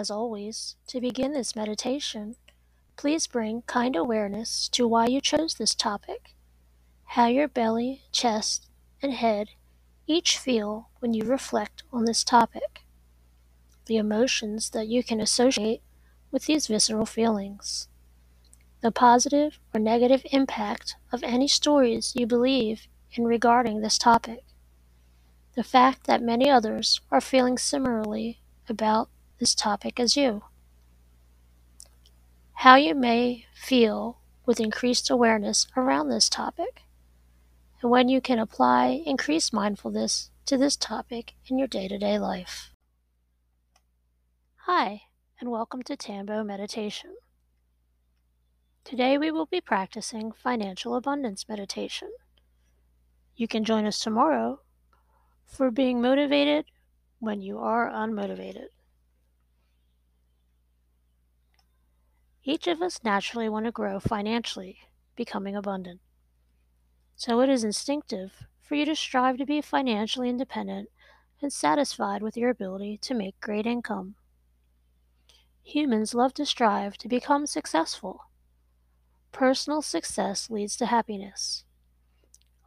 As always, to begin this meditation, please bring kind awareness to why you chose this topic, how your belly, chest, and head each feel when you reflect on this topic, the emotions that you can associate with these visceral feelings, the positive or negative impact of any stories you believe in regarding this topic, the fact that many others are feeling similarly about this topic as you, how you may feel with increased awareness around this topic, and when you can apply increased mindfulness to this topic in your day to day life. Hi, and welcome to Tanbo Meditation. Today we will be practicing financial abundance meditation. You can join us tomorrow for being motivated when you are unmotivated. Each of us naturally want to grow financially, becoming abundant. So it is instinctive for you to strive to be financially independent and satisfied with your ability to make great income. Humans love to strive to become successful. Personal success leads to happiness.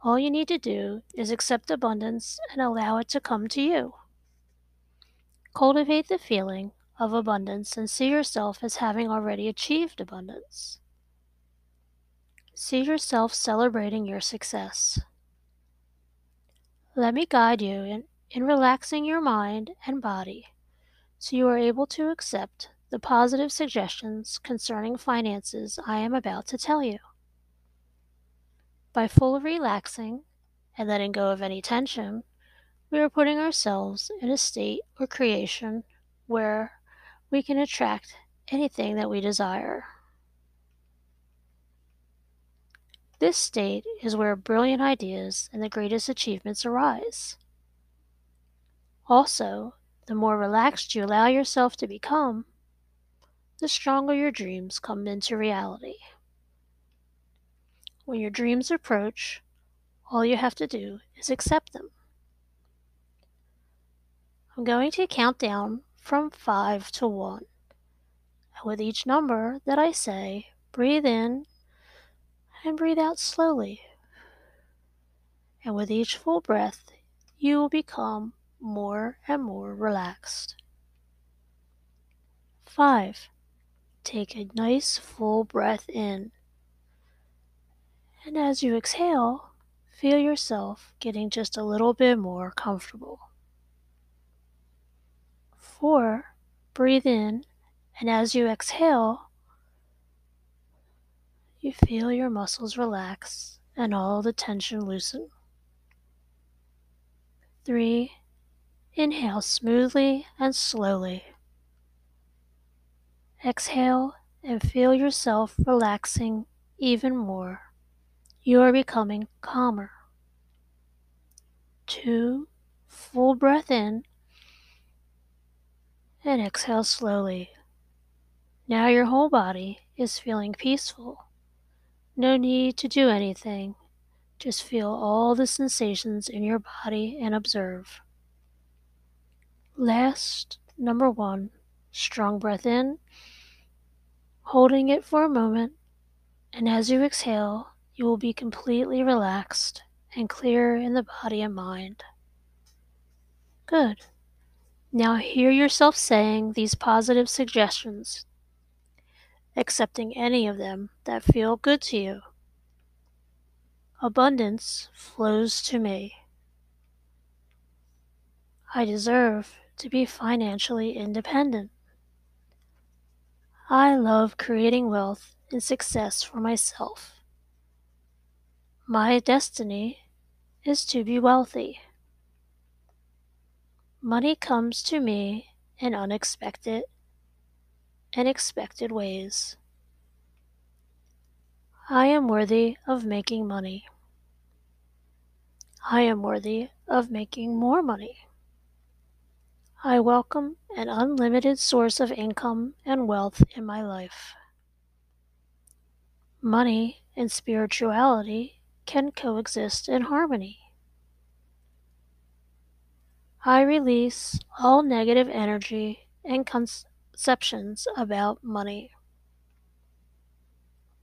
All you need to do is accept abundance and allow it to come to you. Cultivate the feeling of abundance and see yourself as having already achieved abundance. See yourself celebrating your success. Let me guide you in, in relaxing your mind and body so you are able to accept the positive suggestions concerning finances I am about to tell you. By full relaxing and letting go of any tension, we are putting ourselves in a state or creation where we can attract anything that we desire. This state is where brilliant ideas and the greatest achievements arise. Also, the more relaxed you allow yourself to become, the stronger your dreams come into reality. When your dreams approach, all you have to do is accept them. I'm going to count down from 5 to 1. And with each number that I say, breathe in and breathe out slowly. And with each full breath, you will become more and more relaxed. 5. Take a nice full breath in. And as you exhale, feel yourself getting just a little bit more comfortable. Four, breathe in, and as you exhale, you feel your muscles relax and all the tension loosen. Three, inhale smoothly and slowly. Exhale and feel yourself relaxing even more you are becoming calmer. Two, full breath in and exhale slowly. Now your whole body is feeling peaceful. No need to do anything. Just feel all the sensations in your body and observe. Last, number one, strong breath in, holding it for a moment, and as you exhale, you will be completely relaxed and clear in the body and mind. Good. Now hear yourself saying these positive suggestions, accepting any of them that feel good to you. Abundance flows to me. I deserve to be financially independent. I love creating wealth and success for myself. My destiny is to be wealthy. Money comes to me in unexpected and expected ways. I am worthy of making money. I am worthy of making more money. I welcome an unlimited source of income and wealth in my life. Money and spirituality can coexist in harmony. I release all negative energy and conceptions about money.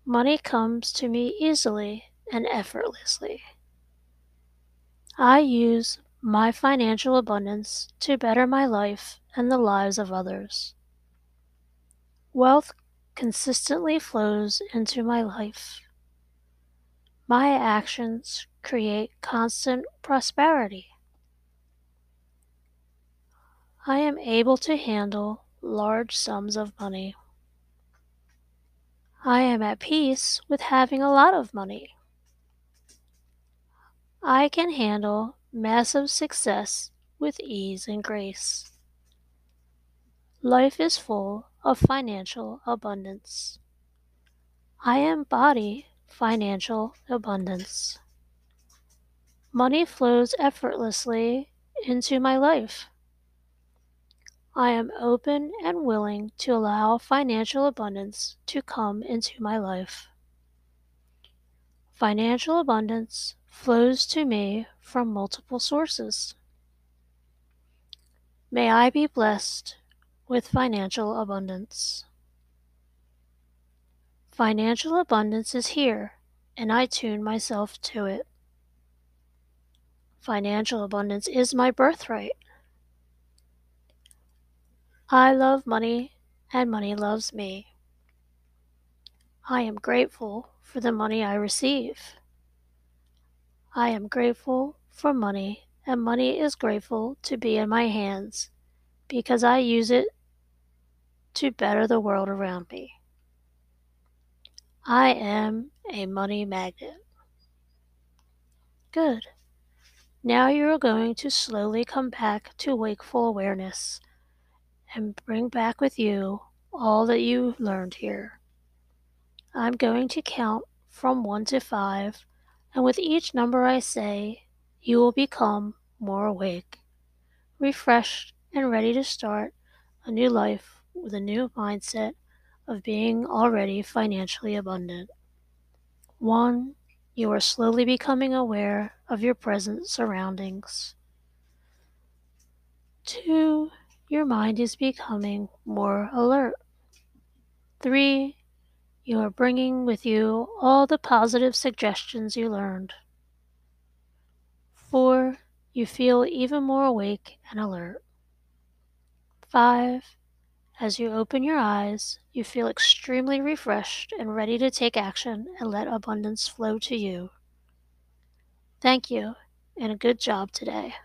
Money comes to me easily and effortlessly. I use my financial abundance to better my life and the lives of others. Wealth consistently flows into my life. My actions create constant prosperity. I am able to handle large sums of money. I am at peace with having a lot of money. I can handle massive success with ease and grace. Life is full of financial abundance. I embody financial abundance. Money flows effortlessly into my life. I am open and willing to allow financial abundance to come into my life. Financial abundance flows to me from multiple sources. May I be blessed with financial abundance. Financial abundance is here, and I tune myself to it. Financial abundance is my birthright. I love money, and money loves me. I am grateful for the money I receive. I am grateful for money, and money is grateful to be in my hands because I use it to better the world around me. I am a money magnet. Good. Now you are going to slowly come back to wakeful awareness and bring back with you all that you learned here. I'm going to count from 1 to 5, and with each number I say, you will become more awake, refreshed, and ready to start a new life with a new mindset of being already financially abundant. 1. You are slowly becoming aware of your present surroundings. 2 your mind is becoming more alert. 3. You are bringing with you all the positive suggestions you learned. 4. You feel even more awake and alert. 5. As you open your eyes, you feel extremely refreshed and ready to take action and let abundance flow to you. Thank you, and a good job today.